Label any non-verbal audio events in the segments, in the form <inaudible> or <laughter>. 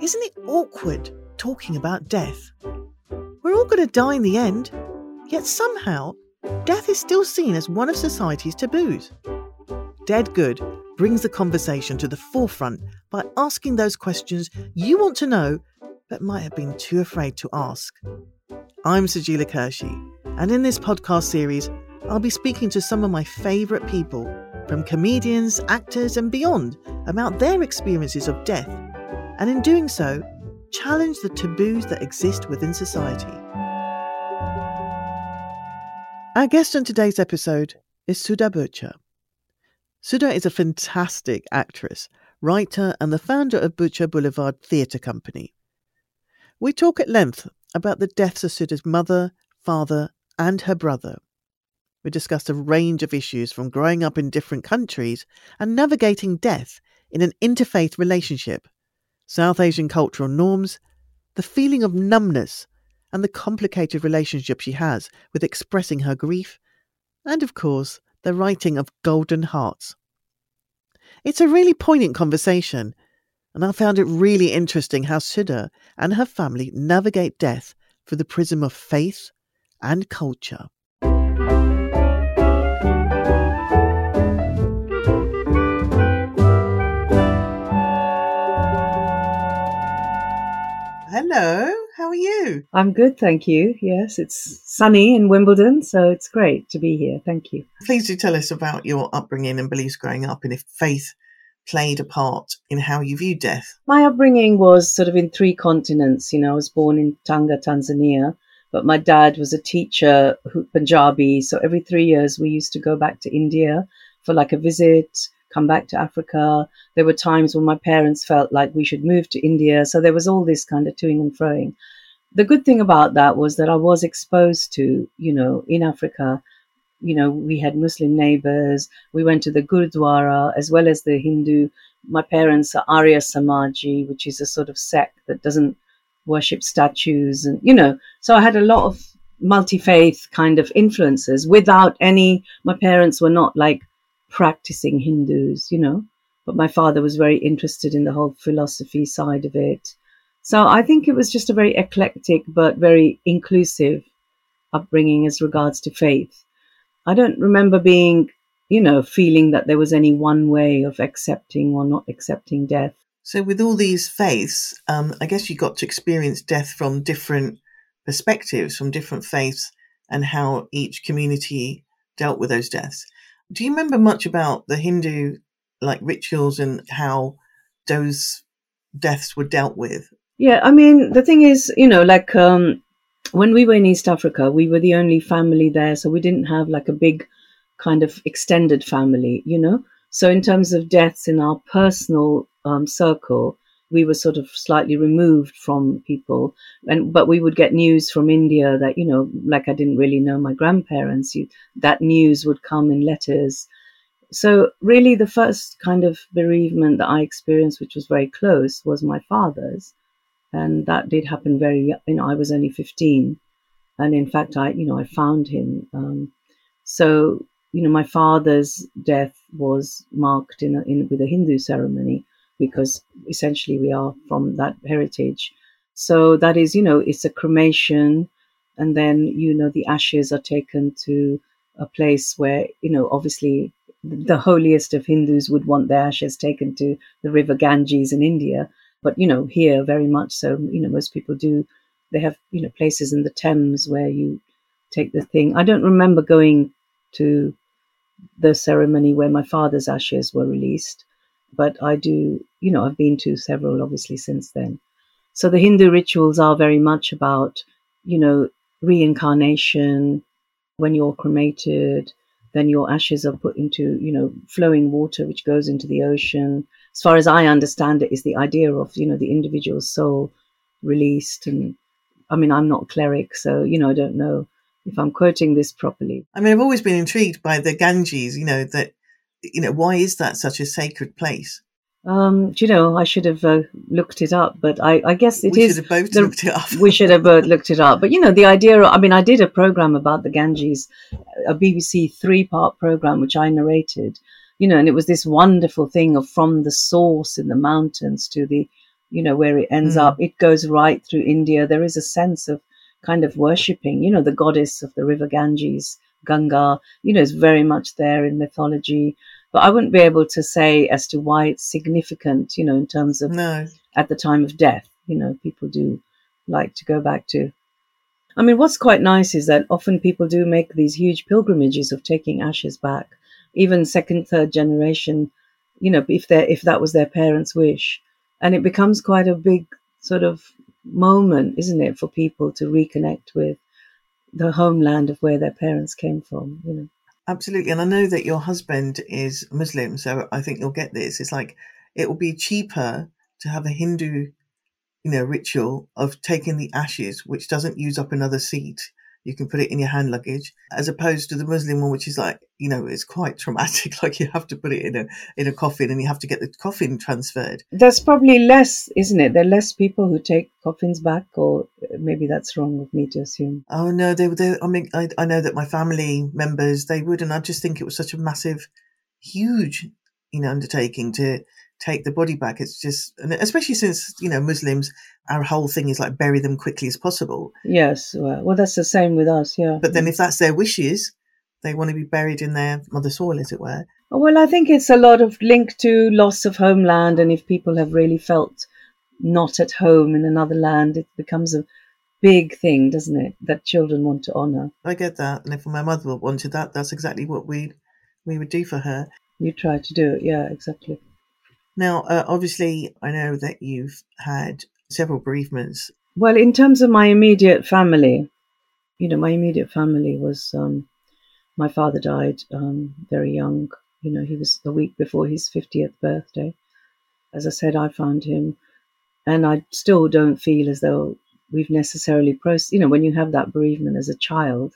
Isn't it awkward talking about death? We're all going to die in the end, yet somehow, death is still seen as one of society's taboos. Dead Good brings the conversation to the forefront by asking those questions you want to know but might have been too afraid to ask. I'm Sajeela Kershi, and in this podcast series, I'll be speaking to some of my favourite people, from comedians, actors, and beyond, about their experiences of death, and in doing so, challenge the taboos that exist within society. Our guest on today's episode is Sudha Bhuchar. Sudha is a fantastic actress, writer, and the founder of Bhuchar Boulevard Theatre Company. We talk at length about the deaths of Sudha's mother, father, and her brother. We discuss a range of issues from growing up in different countries and navigating death in an interfaith relationship, South Asian cultural norms, the feeling of numbness, and the complicated relationship she has with expressing her grief, and of course, the writing of Golden Hearts. It's a really poignant conversation, and I found it really interesting how Sudha and her family navigate death through the prism of faith and culture. Hello, how are you? I'm good, thank you. Yes, it's sunny in Wimbledon, so it's great to be here. Thank you. Please do tell us about your upbringing and beliefs growing up and if faith played a part in how you view death. My upbringing was sort of in three continents. You know, I was born in Tanga, Tanzania, but my dad was a teacher, Punjabi. So every three years we used to go back to India for like a visit come back to Africa. There were times when my parents felt like we should move to India. So there was all this kind of toing and froing. The good thing about that was that I was exposed to, you know, in Africa, you know, we had Muslim neighbors. We went to the Gurdwara as well as the Hindu. My parents are Arya Samaji, which is a sort of sect that doesn't worship statues. And, you know, so I had a lot of multi faith kind of influences without any, my parents were not like practicing Hindus, you know. But my father was very interested in the whole philosophy side of it. So I think it was just a very eclectic but very inclusive upbringing as regards to faith. I don't remember being, you know, feeling that there was any one way of accepting or not accepting death. So, with all these faiths, um, I guess you got to experience death from different perspectives, from different faiths, and how each community dealt with those deaths do you remember much about the Hindu like rituals and how those deaths were dealt with? Yeah, I mean, the thing is, you know, like um, when we were in East Africa, we were the only family there, so we didn't have like a big kind of extended family, you know. So in terms of deaths in our personal um, circle, we were sort of slightly removed from people. And but we would get news from india that you know like i didn't really know my grandparents you, that news would come in letters. So really the first kind of bereavement that i experienced which was very close was my father's. And that did happen very you know i was only 15 and in fact i you know i found him um, so you know my father's death was marked in, a, in with a hindu ceremony because essentially we are from that heritage. So that is, you know, it's a cremation, and then you know the ashes are taken to a place where you know obviously the holiest of Hindus would want their ashes taken to the river Ganges in India, but you know here very much so. You know most people do. They have you know places in the Thames where you take the thing. I don't remember going to the ceremony where my father's ashes were released, but I do, you know, I've been to several obviously since then. So the Hindu rituals are very much about, you know, reincarnation. When you're cremated, then your ashes are put into, you know, flowing water which goes into the ocean. As far as I understand it, is the idea of, you know, the individual soul released. And I mean, I'm not cleric, so, you know, I don't know if I'm quoting this properly. I mean, I've always been intrigued by the Ganges, you know, that you know, why is that such a sacred place? Um, you know, I should have uh, looked it up, but I, I guess it we is. should have both the, looked it up. <laughs> we should have both looked it up. But you know, the idea. I mean, I did a program about the Ganges, a BBC three-part program which I narrated, you know, and it was this wonderful thing of from the source in the mountains to the, you know, where it ends Mm. up. It goes right through India. There is a sense of kind of worshipping, you know, the goddess of the river Ganges, Ganga, you know, is very much there in mythology. But I wouldn't be able to say as to why it's significant, you know, in terms of No. at the time of death. You know, people do like to go back to. I mean, what's quite nice is that often people do make these huge pilgrimages of taking ashes back, even second, third generation. You know, if they if that was their parents' wish, and it becomes quite a big sort of moment, isn't it, for people to reconnect with the homeland of where their parents came from. You know. Absolutely. And I know that your husband is Muslim, so I think you'll get this. It's like it will be cheaper to have a Hindu, you know, ritual of taking the ashes, which doesn't use up another seat. You can put it in your hand luggage, as opposed to the Muslim one, which is like, you know, it's quite <laughs> traumatic. Like you have to put it in a in a coffin, and you have to get the coffin transferred. There's probably less, isn't it? There are less people who take coffins back, or maybe that's wrong of me to assume. Oh no, they they. I mean, I I know that my family members they would, and I just think it was such a massive, huge, you know, undertaking to take the body back. It's just, and especially since you know Muslims, our whole thing is like bury them quickly as possible. Yes, well, well, that's the same with us, yeah. But then if that's their wishes, they want to be buried in their mother soil, as it were. Well, I think it's a lot of link to loss of homeland, and if people have really felt not at home in another land, it becomes a big thing, doesn't it? That children want to honour. I get that, and if my mother wanted that, that's exactly what we we would do for her. You try to do it, yeah, exactly. Now, uh, obviously, I know that you've had several bereavements. Well, in terms of my immediate family, you know, my immediate family was um, my father died um, very young. You know, he was a week before his 50th birthday. As I said, I found him, and I still don't feel as though we've necessarily processed. You know, when you have that bereavement as a child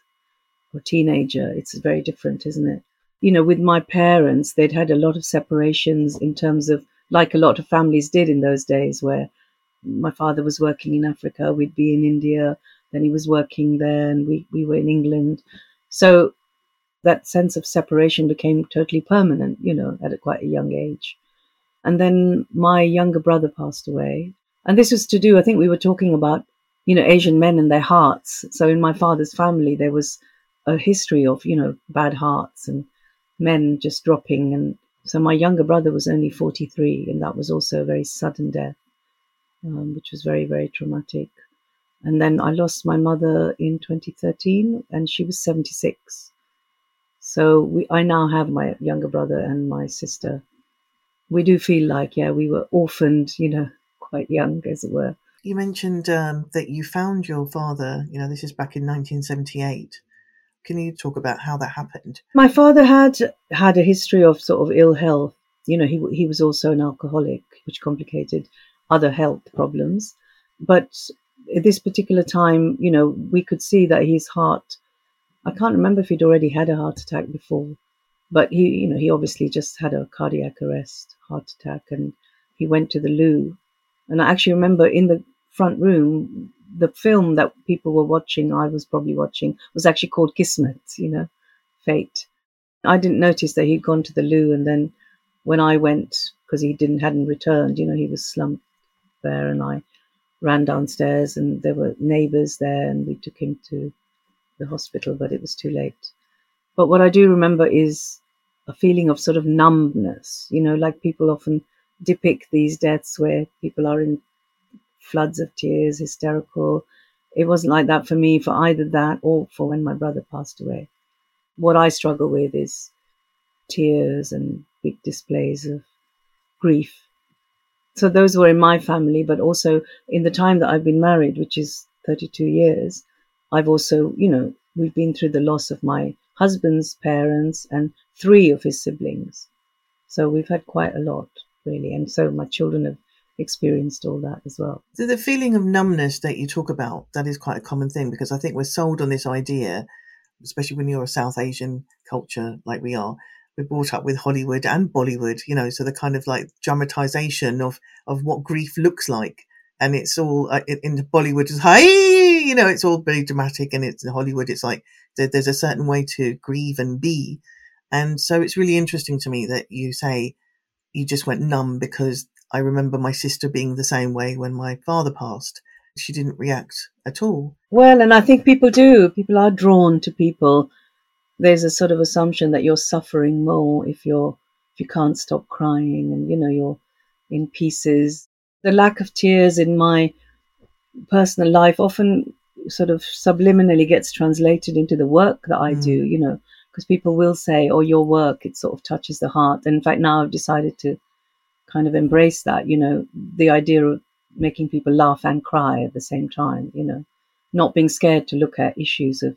or teenager, it's very different, isn't it? You know, with my parents, they'd had a lot of separations in terms of, like a lot of families did in those days, where my father was working in Africa, we'd be in India, then he was working there, and we, we were in England. So that sense of separation became totally permanent, you know, at a quite a young age. And then my younger brother passed away. And this was to do, I think we were talking about, you know, Asian men and their hearts. So in my father's family, there was a history of, you know, bad hearts and men just dropping. And so my younger brother was only 43, and that was also a very sudden death, um, which was very, very traumatic. And then I lost my mother in 2013, and she was 76. So we, I now have my younger brother and my sister. We do feel like, yeah, we were orphaned, you know, <laughs> quite young, as it were. You mentioned um, that you found your father. You know, this is back in 1978. Can you talk about how that happened? My father had had a history of sort of ill health. You know, he he was also an alcoholic, which complicated other health problems. But at this particular time, you know, we could see that his heart. I can't remember if he'd already had a heart attack before, but he, you know, he obviously just had a cardiac arrest, heart attack, and he went to the loo. And I actually remember in the front room, the film that people were watching, I was probably watching, was actually called Kismet, you know, fate. I didn't notice that he'd gone to the loo, and then when I went, because he didn't hadn't returned, you know, he was slumped there, and I ran downstairs, and there were neighbours there, and we took him to the hospital, but it was too late. But what I do remember is a feeling of sort of numbness, you know, like people often depict these deaths where people are in floods of tears, hysterical. It wasn't like that for me, for either that or for when my brother passed away. What I struggle with is tears and big displays of grief. So those were in my family, but also in the time that I've been married, which is 32 years, I've also, you know, we've been through the loss of my husband's parents and three of his siblings. So we've had quite a lot, really. And so my children have experienced all that as well. So the feeling of numbness that you talk about, that is quite a common thing because I think we're sold on this idea, especially when you're a South Asian culture like we are. We're brought up with Hollywood and Bollywood, you know, so the kind of like dramatization of, of what grief looks like. And it's all uh, in Bollywood is hi, you know, it's all very dramatic. And it's in Hollywood, it's like there, there's a certain way to grieve and be. And so it's really interesting to me that you say you just went numb because I remember my sister being the same way when my father passed. She didn't react at all. Well, and I think people do. People are drawn to people. There's a sort of assumption that you're suffering more if you're if you can't stop crying and you know you're in pieces. The lack of tears in my personal life often sort of subliminally gets translated into the work that I mm. do, you know, because people will say, oh, your work, it sort of touches the heart. And in fact, now I've decided to kind of embrace that, you know, the idea of making people laugh and cry at the same time, you know, not being scared to look at issues of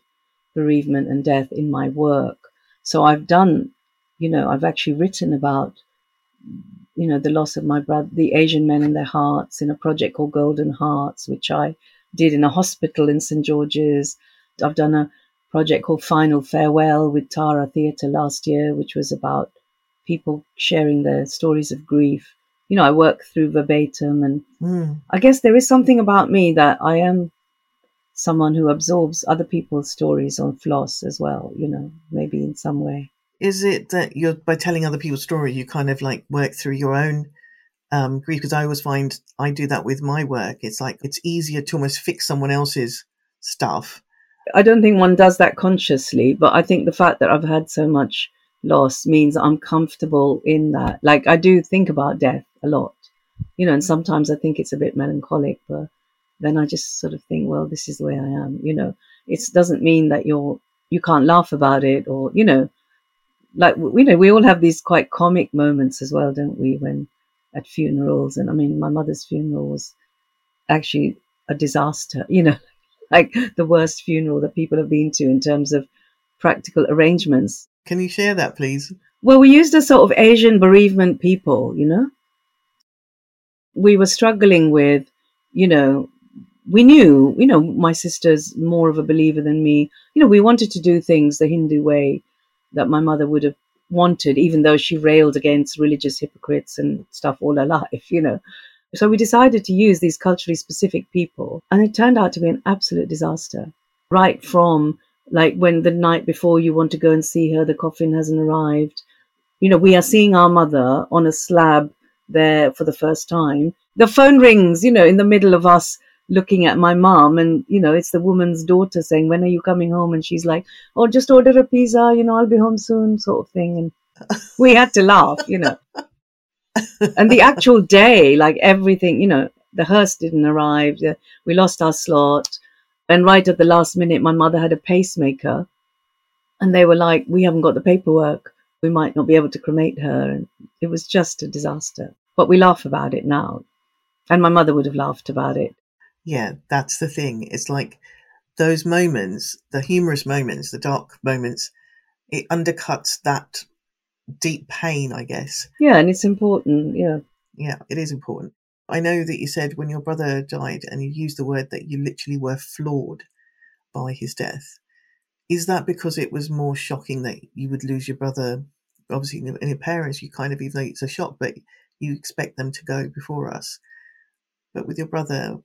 bereavement and death in my work. So I've done, you know, I've actually written about, you know, the loss of my brother, the Asian men and their hearts in a project called Golden Hearts, which I did in a hospital in St. George's. I've done a project called Final Farewell with Tara Theatre last year, which was about people sharing their stories of grief. You know, I work through verbatim, and mm. I guess there is something about me that I am someone who absorbs other people's stories on floss as well, you know, maybe in some way. Is it that you're by telling other people's story, you kind of like work through your own um, grief? Because I always find I do that with my work. It's like it's easier to almost fix someone else's stuff I don't think one does that consciously, but I think the fact that I've had so much loss means I'm comfortable in that. Like I do think about death a lot, you know, and mm. sometimes I think it's a bit melancholic, but then I just sort of think, well, this is the way I am, you know. It doesn't mean that you're you can't laugh about it, or you know, like you know, we all have these quite comic moments as well, don't we? When at funerals, and I mean, my mother's funeral was actually a disaster, <laughs> you know like the worst funeral that people have been to in terms of practical arrangements. Can you share that, please? Well, we used a sort of Asian bereavement people, you know. We were struggling with, you know, we knew, you know, my sister's more of a believer than me. You know, we wanted to do things the Hindu way that my mother would have wanted, even though she railed against religious hypocrites and stuff all her life, you know. So we decided to use these culturally specific people, and it turned out to be an absolute disaster. Right from like when the night before you want to go and see her, the coffin hasn't arrived. You know, we are seeing our mother on a slab there for the first time. The phone rings, you know, in the middle of us looking at my mom and you know it's the woman's daughter saying when are you coming home and she's like oh just order a pizza you know i'll be home soon sort of thing and <laughs> we had to laugh you know and the actual day, like everything, you know, the hearse didn't arrive. We lost our slot. And right at the last minute, my mother had a pacemaker. And they were like, we haven't got the paperwork. We might not be able to cremate her. And it was just a disaster. But we laugh about it now. And my mother would have laughed about it. Yeah, that's the thing. It's like those moments, the humorous moments, the dark moments, it undercuts that deep pain, I guess. Yeah, and it's important. Yeah. Yeah, it is important. I know that you said when your brother died and you used the word that you literally were floored by his death. Is that because it was more shocking that you would lose your brother? Obviously, in your parents, you kind of, even though it's a shock, but you expect them to go before us. But with your brother,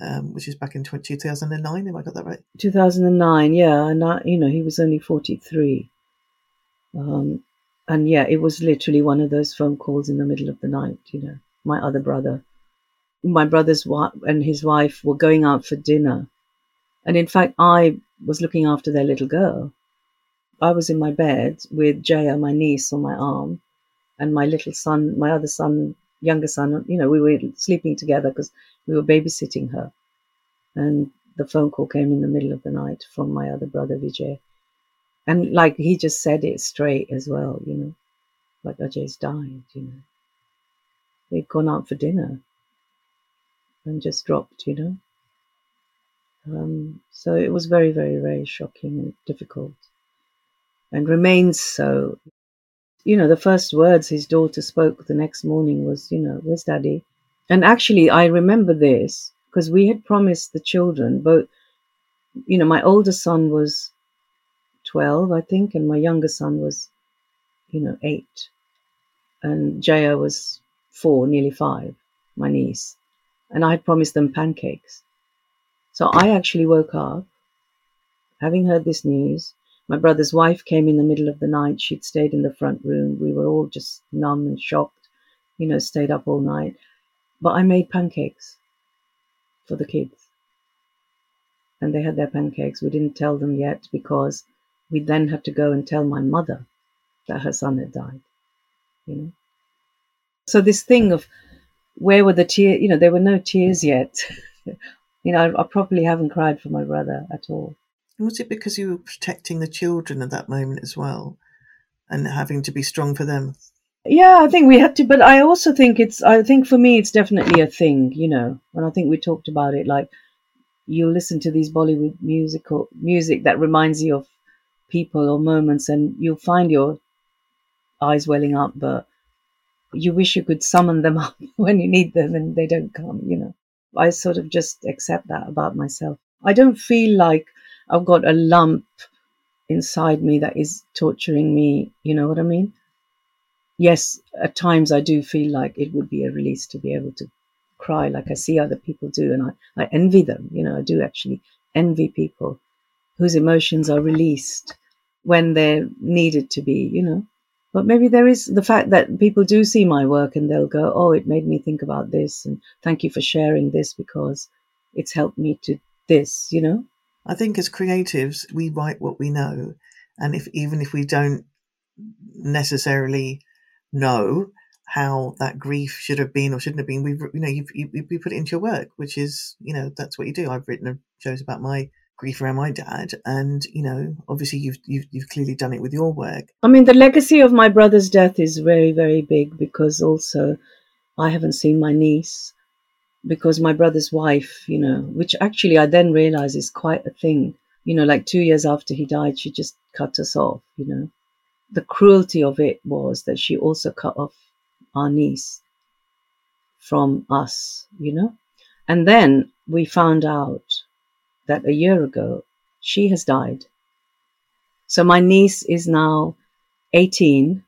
um, which is back in 2009, have I got that right? 2009, yeah. And, I, you know, he was only 43. Um, and yeah, it was literally one of those phone calls in the middle of the night. You know, my other brother, my brother's wife and his wife were going out for dinner, and in fact, I was looking after their little girl. I was in my bed with Jaya, my niece, on my arm, and my little son, my other son, younger son. You know, we were sleeping together because we were babysitting her, and the phone call came in the middle of the night from my other brother Vijay and like he just said it straight as well, you know, like oh, Ajay's died, you know. They'd gone out for dinner and just dropped, you know. Um, so it was very, very, very shocking and difficult and remains so. You know, the first words his daughter spoke the next morning was, you know, where's daddy? And actually, I remember this because we had promised the children, both, you know, my older son was 12, I think, and my younger son was, you know, eight. And Jaya was four, nearly five, my niece. And I had promised them pancakes. So I actually woke up, having heard this news, My brother's wife came in the middle of the night. She'd stayed in the front room. We were all just numb and shocked, you know, stayed up all night. But I made pancakes for the kids. And they had their pancakes. We didn't tell them yet because we then had to go and tell my mother that her son had died, you know. So this thing of where were the tears, you know, there were no tears yet. <laughs> you know, I, I probably haven't cried for my brother at all. Was it because you were protecting the children at that moment as well and having to be strong for them? Yeah, I think we had to, but I also think it's, I think for me, it's definitely a thing, you know, and I think we talked about it like you listen to these Bollywood musical music that reminds you of people or moments and you'll find your eyes welling up, but you wish you could summon them <laughs> up when you need them and they don't come, you know. I sort of just accept that about myself. I don't feel like I've got a lump inside me that is torturing me, you know what I mean? Yes, at times I do feel like it would be a release to be able to cry like I see other people do, and I, I envy them, you know, I do actually envy people whose emotions are released when they're needed to be, you know. But maybe there is the fact that people do see my work and they'll go, oh, it made me think about this. And thank you for sharing this because it's helped me to this, you know? I think as creatives, we write what we know. And if even if we don't necessarily know how that grief should have been or shouldn't have been, we you know you you put it into your work, which is you know that's what you do. I've written shows about my grief around my dad and you know obviously you've, you've you've clearly done it with your work. I mean the legacy of my brother's death is very very big because also i haven't seen my niece because my brother's wife you know which actually i then realized is quite a thing. You know like 2 years after he died she just cut us off you know. The cruelty of it was that she also cut off our niece from us you know. And then we found out that a year ago she has died. So my niece is now 18.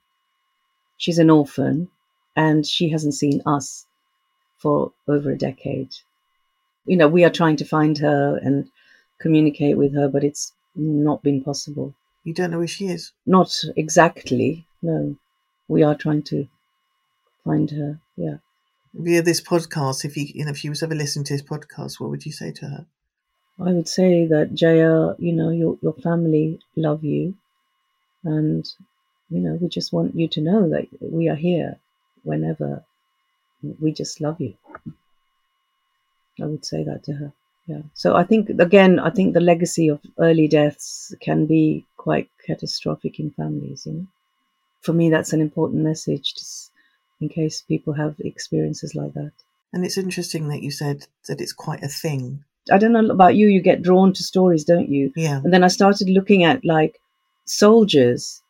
She's an orphan and she hasn't seen us for over a decade. You know, we are trying to find her and communicate with her, but it's not been possible. You don't know where she is? Not exactly, no. We are trying to find her, yeah. Via this podcast, if you, you know, if she was ever listening to this podcast, what would you say to her? I would say that Jaya, you know, your your family love you, and you know, we just want you to know that we are here whenever. We just love you. I would say that to her. Yeah. So I think again, I think the legacy of early deaths can be quite catastrophic in families. You know, for me, that's an important message, just in case people have experiences like that. And it's interesting that you said that it's quite a thing I don't know about you, you get drawn to stories, don't you? Yeah. And then I started looking at like soldiers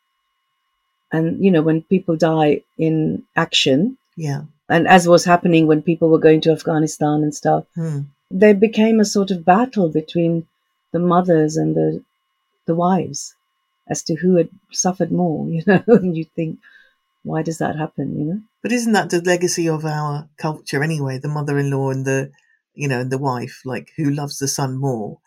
and, you know, when people die in action. Yeah. And as was happening when people were going to Afghanistan and stuff, hmm. there became a sort of battle between the mothers and the the wives as to who had suffered more, <laughs> you know, and you think, why does that happen, you know? But isn't that the legacy of our culture anyway? The mother in law and the you know, and the wife, like who loves the son more,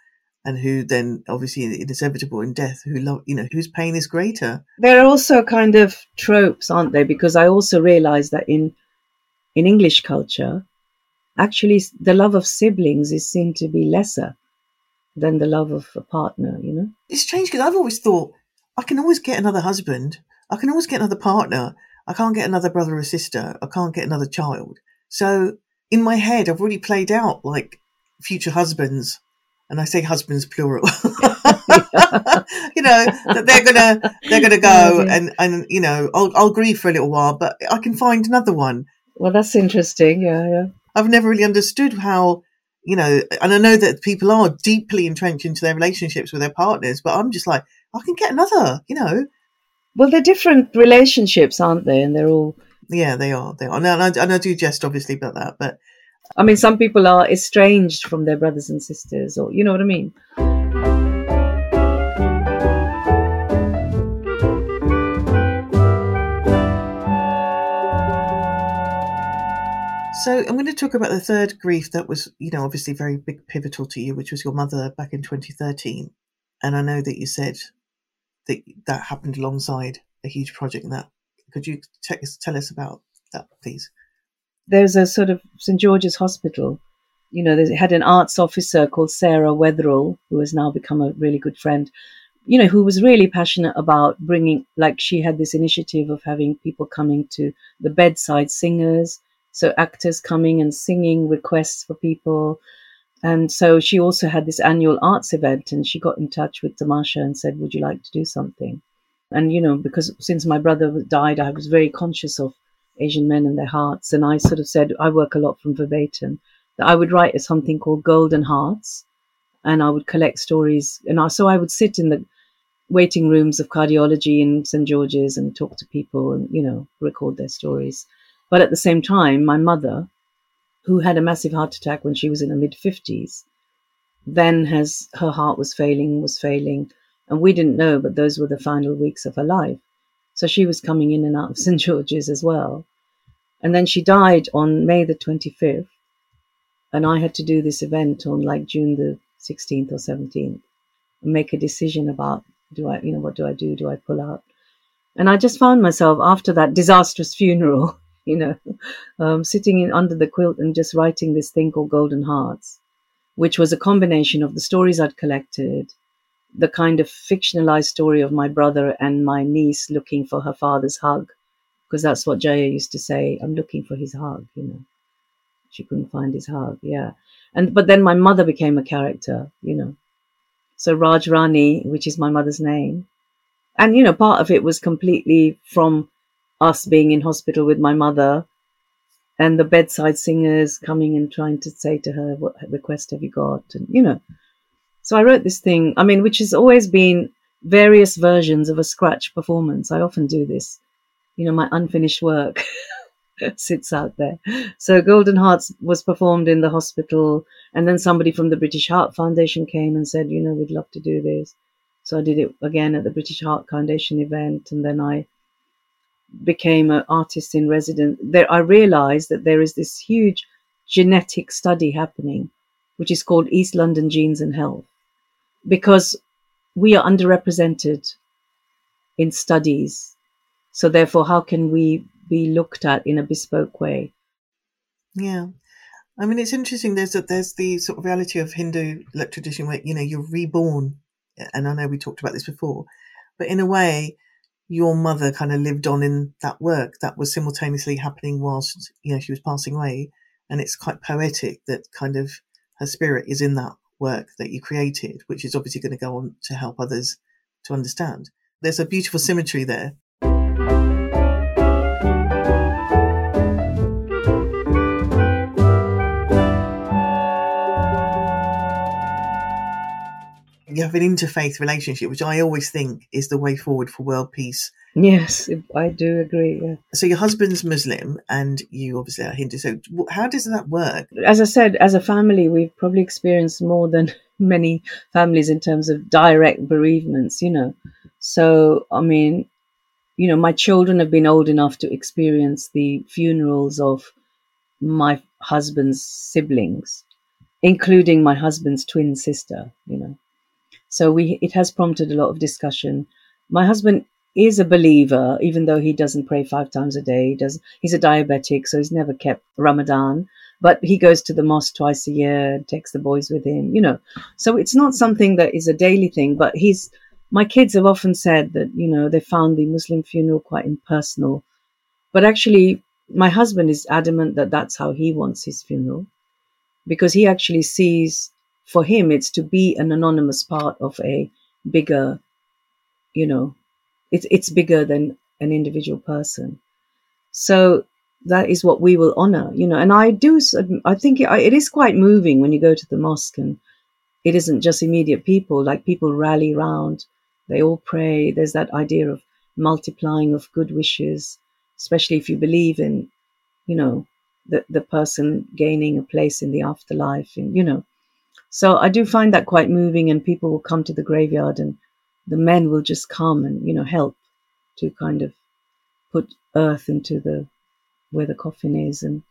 and who then obviously it is inevitable in death, who love, you know, whose pain is greater. There are also kind of tropes, aren't they? Because I also realise that in in English culture, actually, the love of siblings is seen to be lesser than the love of a partner. You know, it's strange because I've always thought I can always get another husband, I can always get another partner. I can't get another brother or sister. I can't get another child. So in my head, I've already played out like future husbands, and I say husbands plural. <laughs> you know that they're gonna they're gonna go and and you know I'll I'll grieve for a little while, but I can find another one. Well, that's interesting. Yeah, yeah. I've never really understood how you know, and I know that people are deeply entrenched into their relationships with their partners, but I'm just like I can get another. You know. Well, they're different relationships, aren't they? And they're all yeah, they are. They are. And I, and I do jest obviously about that, but I mean, some people are estranged from their brothers and sisters, or you know what I mean. So I'm going to talk about the third grief that was, you know, obviously very big pivotal to you, which was your mother back in 2013. And I know that you said that that happened alongside a huge project. That could you t- tell us about that, please? There's a sort of St George's Hospital. You know, they had an arts officer called Sarah Wetherall, who has now become a really good friend. You know, who was really passionate about bringing, like, she had this initiative of having people coming to the bedside singers, so actors coming and singing requests for people. And so she also had this annual arts event and she got in touch with Tamasha and said, Would you like to do something? And, you know, because since my brother died, I was very conscious of Asian men and their hearts. And I sort of said, I work a lot from verbatim, that I would write something called Golden Hearts and I would collect stories. And I, so I would sit in the waiting rooms of cardiology in St. George's and talk to people and, you know, record their stories. But at the same time, my mother, who had a massive heart attack when she was in her mid 50s, then has her heart was failing, was failing, and we didn't know, but those were the final weeks of her life. So she was coming in and out of <laughs> St. George's as well. And then she died on May the 25th. And I had to do this event on like June the 16th or 17th and make a decision about do I, you know, what do I do? Do I pull out? And I just found myself after that disastrous <laughs> funeral you know, um, sitting in under the quilt and just writing this thing called Golden Hearts, which was a combination of the stories I'd collected, the kind of fictionalized story of my brother and my niece looking for her father's hug, because that's what Jaya used to say. I'm looking for his hug, you know. She couldn't find his hug, yeah. And but then my mother became a character, you know. So Raj Rani, which is my mother's name, and you know, part of it was completely from us being in hospital with my mother and the bedside singers coming and trying to say to her, What request have you got? And, you know. So I wrote this thing, I mean, which has always been various versions of a scratch performance. I often do this. You know, my unfinished work <laughs> sits out there. So Golden Hearts was performed in the hospital, and then somebody from the British Heart Foundation came and said, You know, we'd love to do this. So I did it again at the British Heart Foundation event, and then I became an artist in residence, there I realized that there is this huge genetic study happening, which is called East London Genes and Health, because we are underrepresented in studies. So therefore, how can we be looked at in a bespoke way? Yeah. I mean, it's interesting. There's a, there's the sort of reality of Hindu tradition where you know you're reborn, and I know we talked about this before, but in a way, your mother kind of lived on in that work that was simultaneously happening whilst you know she was passing away and it's quite poetic that kind of her spirit is in that work that you created which is obviously going to go on to help others to understand. There's a beautiful symmetry there you have an interfaith relationship, which I always think is the way forward for world peace. Yes, I do agree. Yeah. So your husband's Muslim, and you obviously are Hindu. So how does that work? As I said, as a family, we've probably experienced more than <laughs> many families in terms of direct bereavements. You know, so I mean, you know, my children have been old enough to experience the funerals of my husband's siblings, including my husband's twin sister. You know, so we it has prompted a lot of discussion. My husband is a believer, even though he doesn't pray five times a day. He does he's a diabetic, so he's never kept Ramadan. But he goes to the mosque twice a year, takes the boys with him, you know. So it's not something that is a daily thing, but he's my kids have often said that, you know, they found the Muslim funeral quite impersonal. But actually, my husband is adamant that that's how he wants his funeral because he actually sees for him it's to be an anonymous part of a bigger you know it's it's bigger than an individual person. So that is what we will honor you know and i do i think it, is quite moving when you go to the mosque and it isn't just immediate people like people rally round they all pray there's that idea of multiplying of good wishes especially if you believe in you know the, the person gaining a place in the afterlife and you know so I do find that quite moving, and people will come to the graveyard, and the men will just come and you know help to kind of put earth into the where the coffin is, and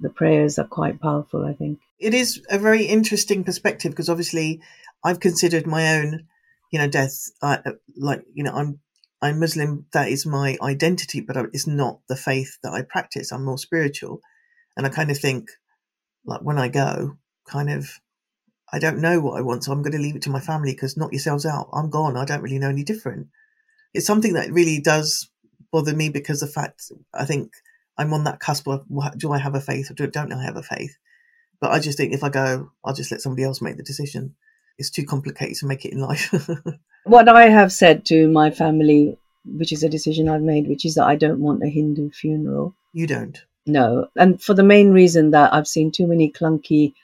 the prayers are quite powerful. I think it is a very interesting perspective because obviously I've considered my own you know, death. I, like, you know, I'm I'm Muslim. That is my identity, but it's not the faith that I practice. I'm more spiritual, and I kind of think, like, when I go, kind of, I don't know what I want, so I'm going to leave it to my family because knock yourselves out. I'm gone. I don't really know any different. It's something that really does bother me because the fact I think I'm on that cusp of do I have a faith or don't I have a faith? But I just think if I go, I'll just let somebody else make the decision. It's too complicated to make it in life. <laughs> what I have said to my family, which is a decision I've made, which is that I don't want a Hindu funeral. You don't? No. And for the main reason that I've seen too many clunky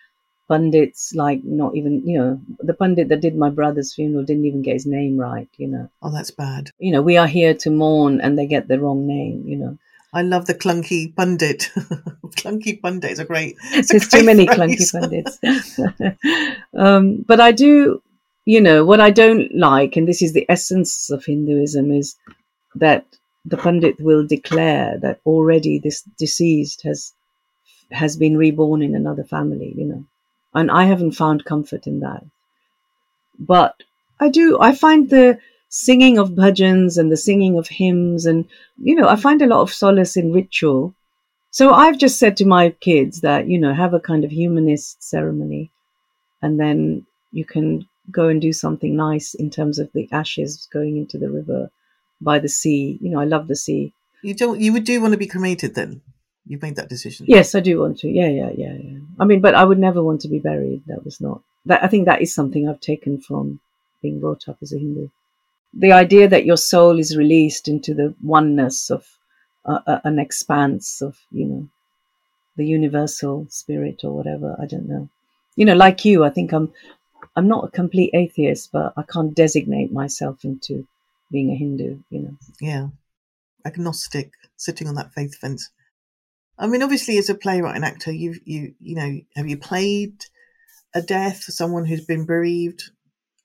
pundits, like not even, you know, the pundit that did my brother's funeral didn't even get his name right, you know. Oh, that's bad. You know, we are here to mourn and they get the wrong name, you know. I love the clunky pundit. <laughs> clunky pundit is a great. <laughs> There's too many phrase. clunky pundits. <laughs> um, but I do, you know, what I don't like, and this is the essence of Hinduism, is that the pundit will declare that already this deceased has has been reborn in another family, you know, and I haven't found comfort in that. But I do. I find the singing of bhajans and the singing of hymns. And, you know, I find a lot of solace in ritual. So I've just said to my kids that, you know, have a kind of humanist ceremony and then you can go and do something nice in terms of the ashes going into the river by the sea. You know, I love the sea. You don't, you would do want to be cremated then? You've made that decision. Yes, I do want to. Yeah, yeah, yeah, yeah. I mean, but I would never want to be buried. That was not, that, I think that is something I've taken from being brought up as a Hindu the idea that your soul is released into the oneness of uh, uh, an expanse of, you know, the universal spirit or whatever. I don't know. You know, like you, I think I'm, I'm not a complete atheist, but I can't designate myself into being a Hindu. You know. Yeah, agnostic, sitting on that faith fence. I mean, obviously, as a playwright and actor, you you you know, have you played a death, for someone who's been bereaved,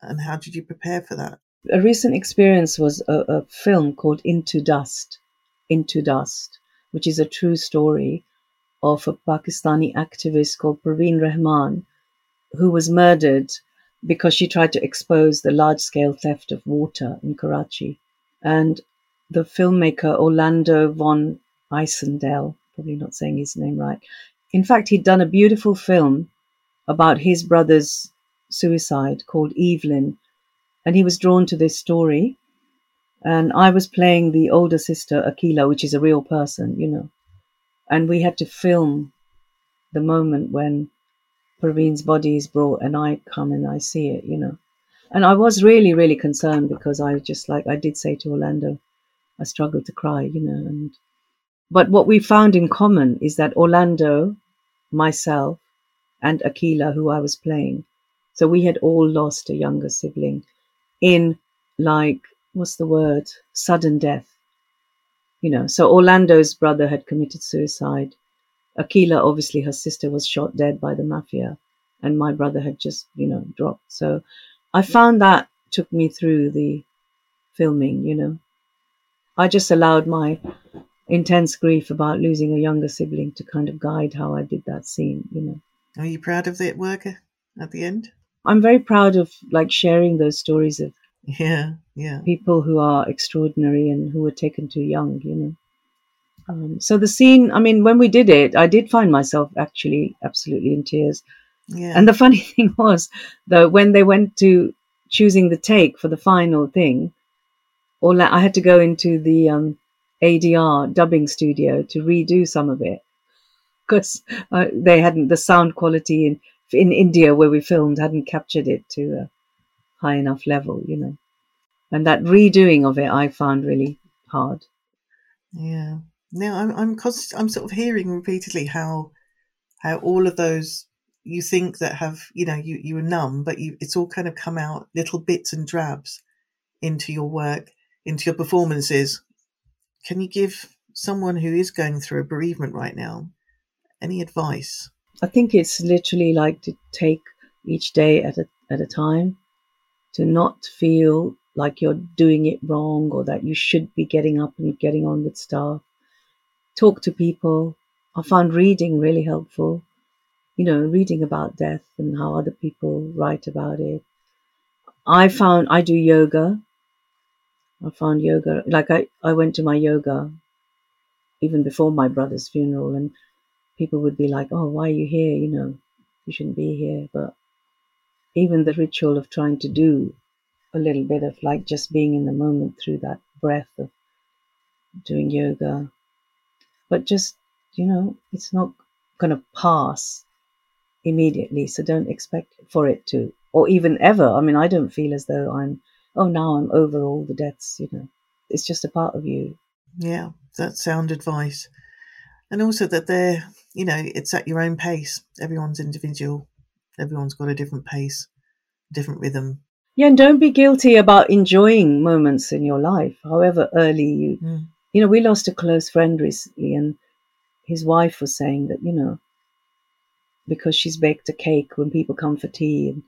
and how did you prepare for that? a recent experience was a, a film called Into Dust, Into Dust, which is a true story of a Pakistani activist called Parveen Rahman, who was murdered because she tried to expose the large scale theft of water in Karachi. And the filmmaker Orlando von Eisendel, probably not saying his name right, in fact, he'd done a beautiful film about his brother's suicide called Evelyn, and he was drawn to this story. And I was playing the older sister, Akila, which is a real person, you know. And we had to film the moment when Parveen's body is brought and I come and I see it, you know. And I was really, really concerned because I just like I did say to Orlando, I struggled to cry, you know. And but what we found in common is that Orlando, myself, and Akila, who I was playing, so we had all lost a younger sibling in like what's the word? Sudden death. You know so orlando's brother had committed suicide. Akila obviously her sister was shot dead by the mafia and my brother had just you know dropped. So i found that took me through the filming you know. I just allowed my intense grief about losing a younger sibling to kind of guide how i did that scene you know are you proud of that work at the end I'm very proud of like sharing those stories of yeah, yeah, people who are extraordinary and who were taken too young, you know. Um, so the scene, I mean, when we did it, I did find myself actually absolutely in tears. Yeah. And the <laughs> funny thing was that when they went to choosing the take for the final thing, or I had to go into the um, ADR dubbing studio to redo some of it because uh, they hadn't the sound quality and in India where we filmed hadn't captured it to a high enough level, you know. And that redoing of it, I found really hard. Yeah. Now I'm I'm cause I'm sort of hearing repeatedly how how all of those you think that have you know you you were numb, but you it's all kind of come out little bits and drabs into your work, into your performances. Can you give someone who is going through a bereavement right now any advice? I think it's literally like to take each day at a at a time, to not feel like you're doing it wrong or that you should be getting up and getting on with stuff. Talk to people. I found reading really helpful. You know, reading about death and how other people write about it. I found I do yoga. I found yoga like I, I went to my yoga even before my brother's funeral and people would be like, Oh, why are you here? You know, you shouldn't be here. But even the ritual of trying to do a little bit of like just being in the moment through that breath of doing yoga. But just, you know, it's not gonna pass immediately, so don't expect for it to or even ever. I mean, I don't feel as though I'm, oh, now I'm over all the deaths, you know. It's just a part of you. Yeah, that's sound advice. And also that they're, you know, it's at your own pace. Everyone's individual. Everyone's got a different pace, different rhythm. Yeah, and don't be guilty about enjoying moments in your life, however early you. Mm. You know, we lost a close friend recently, and his wife was saying that, you know, because she's baked a cake when people come for tea and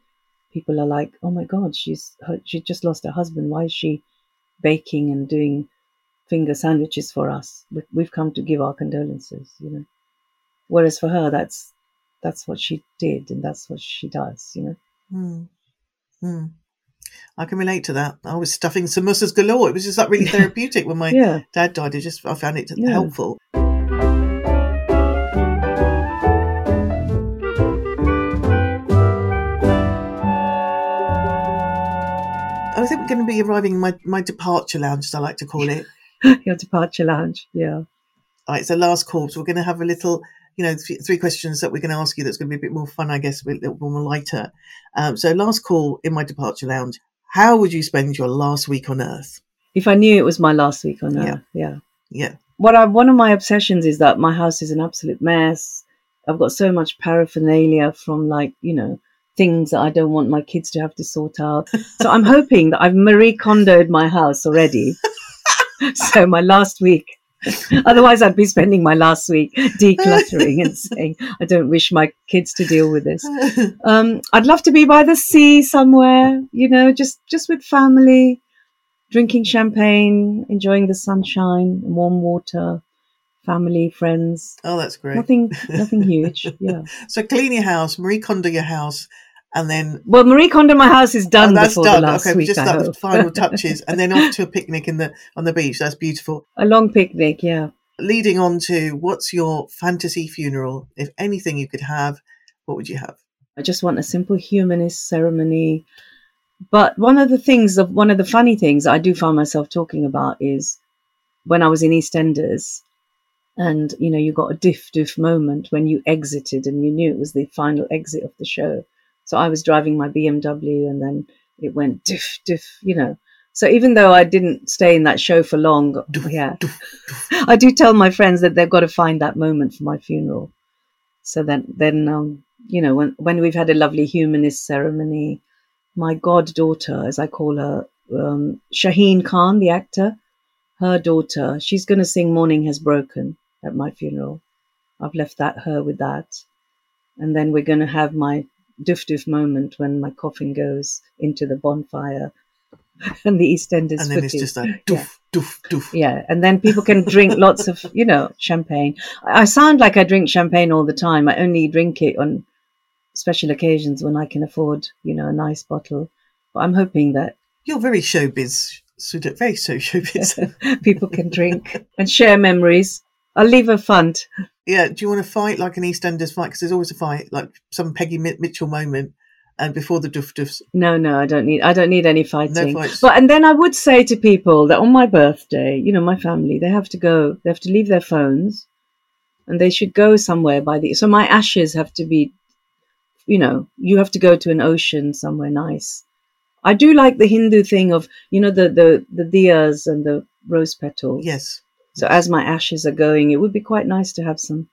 people are like, "Oh my God, she's her, she just lost her husband. Why is she baking and doing finger sandwiches for us? We've come to give our condolences." You know, whereas for her, that's that's what she did and that's what she does. You know. Mm. Mm. I can relate to that. I was stuffing samosas galore. It was just like really <laughs> therapeutic when my Yeah. dad died. It just I found it Yeah. helpful. Think we're going to be arriving in my, my departure lounge, as I like to call it. <laughs> Your departure lounge. Yeah. All right, so last call. So we're going to have a little, you know, th- three questions that we're going to ask you that's going to be a bit more fun, I guess, a bit- little more lighter. Um, so last call in my departure lounge. How would you spend your last week on Earth? If I knew it was my last week on Yeah. Earth, yeah. Yeah. What I one of my obsessions is that my house is an absolute mess. I've got so much paraphernalia from like you know things that I don't want my kids to have to sort out. So I'm hoping that I've Marie Kondoed my house already. <laughs> so my last week. Otherwise, I'd be spending my last week decluttering and <laughs> saying, I don't wish my kids to deal with this. Um, I'd love to be by the sea somewhere, you know, just just with family, drinking champagne, enjoying the sunshine, warm water, family, friends. oh, that's great. Nothing, <laughs> nothing huge. Yeah. So clean your house, Marie Kondo your house, and then Well, Marie Kondo, my house is done oh, that's done. the last okay, we week. just the final <laughs> touches, and then off to a picnic in the on the beach. That's beautiful. A long picnic. Yeah. Leading on to what's your fantasy funeral? If anything you could have, what would you have? I just want a simple humanist ceremony. But one of the things of one of the funny things I do find myself talking about is when I was in EastEnders, and you know, you got a diff diff moment when you exited and you knew it was the final exit of the show. So I was driving my BMW and then it went diff diff, you know. So even though I didn't stay in that show for long, yeah, <laughs> I do tell my friends that they've got to find that moment for my funeral. So then, then um, you know, when when we've had a lovely humanist ceremony, my goddaughter, as I call her, um, Shaheen Khan, the actor, her daughter, she's going to sing "Morning Has Broken" at my funeral. I've left that her with that, and then we're going to have my doof doof moment when my coffin goes into the bonfire, <laughs> and the EastEnders and then it's just like Yeah. doof, doof, doof. Yeah, and then people can drink <laughs> lots of, you know, champagne. I sound like I drink champagne all the time. I only drink it on special occasions when I can afford, you know, a nice bottle. But I'm hoping that You're very showbiz, very so showbiz. <laughs> people can drink and share memories. I'll leave a fund. Yeah, do you want to fight like an EastEnders fight? Because there's always a fight, like some Peggy Mitchell moment, and before the doof doofs, No, no, I don't need. I don't need any fighting. fights. But and then I would say to people that on my birthday, you know, my family, they have to go. They have to leave their phones, and they should go somewhere by the. So my ashes have to be, you know, you have to go to an ocean somewhere nice. I do like the Hindu thing of you know the the the diyas and the rose petals. yes, So as my ashes are going, it would be quite nice to have some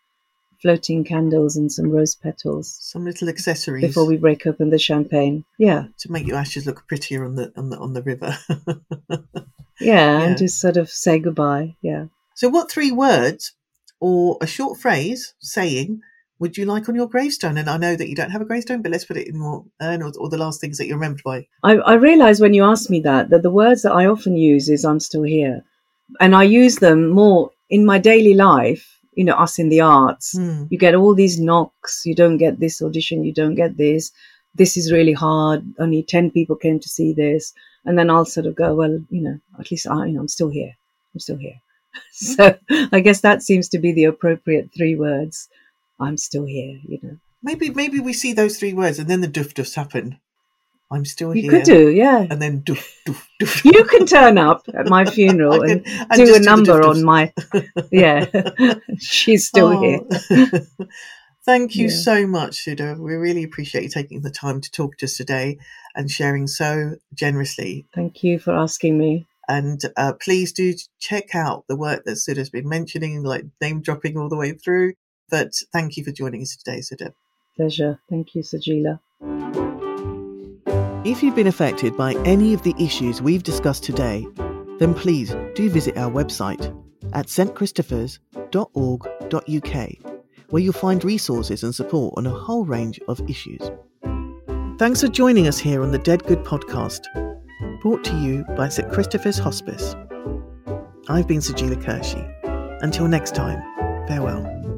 floating candles and some rose petals some little accessories before we break open the champagne. Yeah. to make your ashes look prettier on the on the on the river. Yeah, <laughs> Yeah. and just sort of say goodbye. Yeah. so, what three words or a short phrase saying would you like on your gravestone? And I know that you don't have a gravestone, but let's put it in your urn or, or the last things that you're remembered by. I, I realize when you ask me that, that the words that I often use is I'm still here. And I use them more in my daily life, you know, us in the arts. Hmm. You get all these knocks, you don't get this audition, you don't get this. this is really hard. Only 10 people came to see this. And then I'll sort of go, well, you know, at least I, you know, I'm still here. I'm still here. <laughs> so I guess that seems to be the appropriate three words. I'm still here, you know. Maybe maybe we see those three words and then the duff duffs happen. I'm still You here. could do, yeah. And then doof doof <laughs> doof. You can turn up at my <laughs> funeral I and and do a number duff-duffs. on my, <laughs> yeah. She's still here. Oh. Thank you Yeah. so much, Sudha. We really appreciate you taking the time to talk to us today and sharing so generously. Thank you for asking me. And uh, please do check out the work that Sudha's been mentioning, like name dropping all the way through. But thank you for joining us today, Sudha. Pleasure. Thank you, Sajeela. If you've been affected by any of the issues we've discussed today, then please do visit our website at stchristophers.org.uk, where you'll find resources and support on a whole range of issues. Thanks for joining us here on the Dead Good podcast, brought to you by St Christopher's Hospice. I've been Sajeela Kershi. Until next time, farewell.